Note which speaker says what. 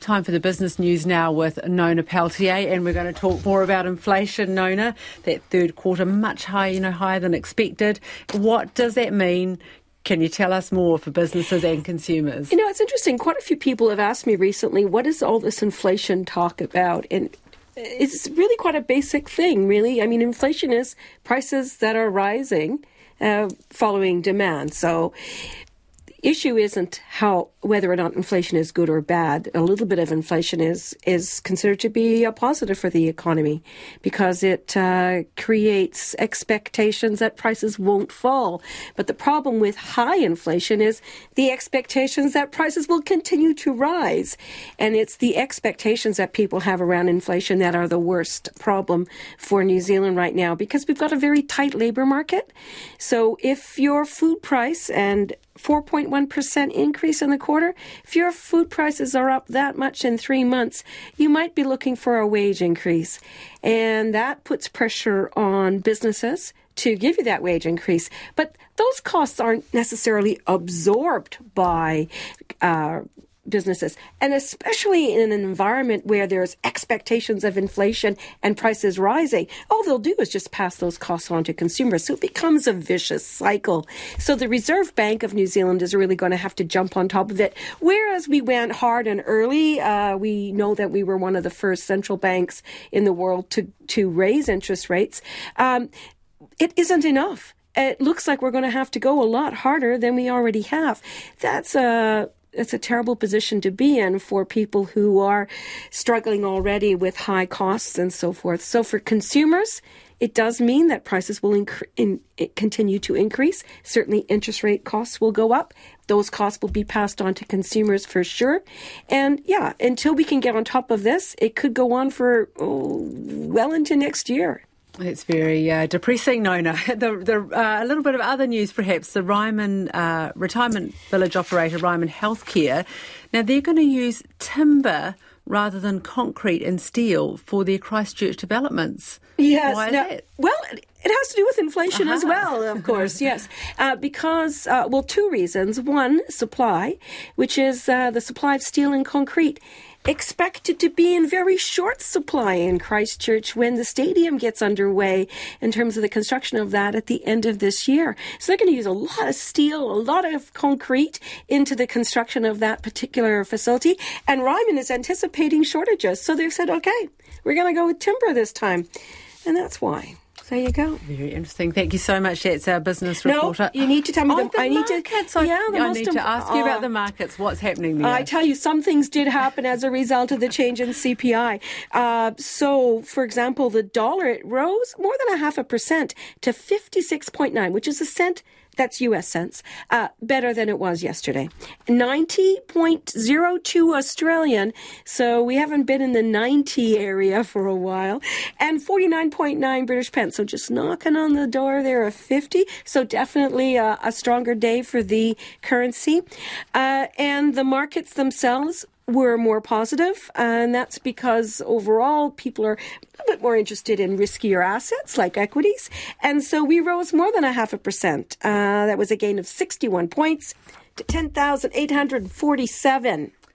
Speaker 1: Time for the business news now with Nona Pelletier, and we're going to talk more about inflation. Nona, that third quarter much higher, you know, higher than expected. What does that mean? Can you tell us more for businesses and consumers?
Speaker 2: You know, it's interesting. Quite a few people have asked me recently, what is all this inflation talk about? And it's really quite a basic thing, really. I mean, inflation is prices that are rising uh, following demand. So issue isn't how whether or not inflation is good or bad. A little bit of inflation is is considered to be a positive for the economy because it uh, creates expectations that prices won't fall. But the problem with high inflation is the expectations that prices will continue to rise, and it's the expectations that people have around inflation that are the worst problem for New Zealand right now because we've got a very tight labor market. So if your food price and 4.1% increase in the quarter. If your food prices are up that much in three months, you might be looking for a wage increase. And that puts pressure on businesses to give you that wage increase. But those costs aren't necessarily absorbed by uh, businesses, and especially in an environment where there's expectations of inflation and prices rising, all they'll do is just pass those costs on to consumers. So it becomes a vicious cycle. So the Reserve Bank of New Zealand is really going to have to jump on top of it. Whereas we went hard and early, uh, we know that we were one of the first central banks in the world to to raise interest rates. Um, it isn't enough it looks like we're going to have to go a lot harder than we already have. That's a it's a terrible position to be in for people who are struggling already with high costs and so forth. So for consumers, it does mean that prices will in, continue to increase. Certainly, interest rate costs will go up. Those costs will be passed on to consumers for sure. And yeah, until we can get on top of this, it could go on for oh, well into next year.
Speaker 1: It's very uh, depressing, Nona. The, the, uh, a little bit of other news, perhaps. The Ryman uh, retirement village operator, Ryman Healthcare, now they're going to use timber rather than concrete and steel for their Christchurch developments.
Speaker 2: Yes.
Speaker 1: Why
Speaker 2: now,
Speaker 1: that?
Speaker 2: Well, it has to do with inflation uh-huh. as well, of course, yes. Uh, because, uh, well, two reasons. One, supply, which is uh, the supply of steel and concrete expected to be in very short supply in Christchurch when the stadium gets underway in terms of the construction of that at the end of this year. So they're going to use a lot of steel, a lot of concrete into the construction of that particular facility. And Ryman is anticipating shortages. So they've said, okay, we're going to go with timber this time. And that's why. There you go.
Speaker 1: Very interesting. Thank you so much. That's our business reporter.
Speaker 2: No, you need to tell me
Speaker 1: oh,
Speaker 2: the,
Speaker 1: the
Speaker 2: I
Speaker 1: need markets. to.
Speaker 2: yeah,
Speaker 1: I need to ask you about the markets. What's happening there?
Speaker 2: I tell you, some things did happen as a result of the change in CPI. Uh, so, for example, the dollar it rose more than a half a percent to fifty six point nine, which is a cent that's US cents. Uh, better than it was yesterday. 90.02 Australian. So we haven't been in the 90 area for a while. And 49.9 British pence. So just knocking on the door there of 50. So definitely a, a stronger day for the currency. Uh, and the markets themselves were more positive, and that's because overall people are a bit more interested in riskier assets like equities. And so we rose more than a half a percent. Uh, that was a gain of 61 points to 10,847.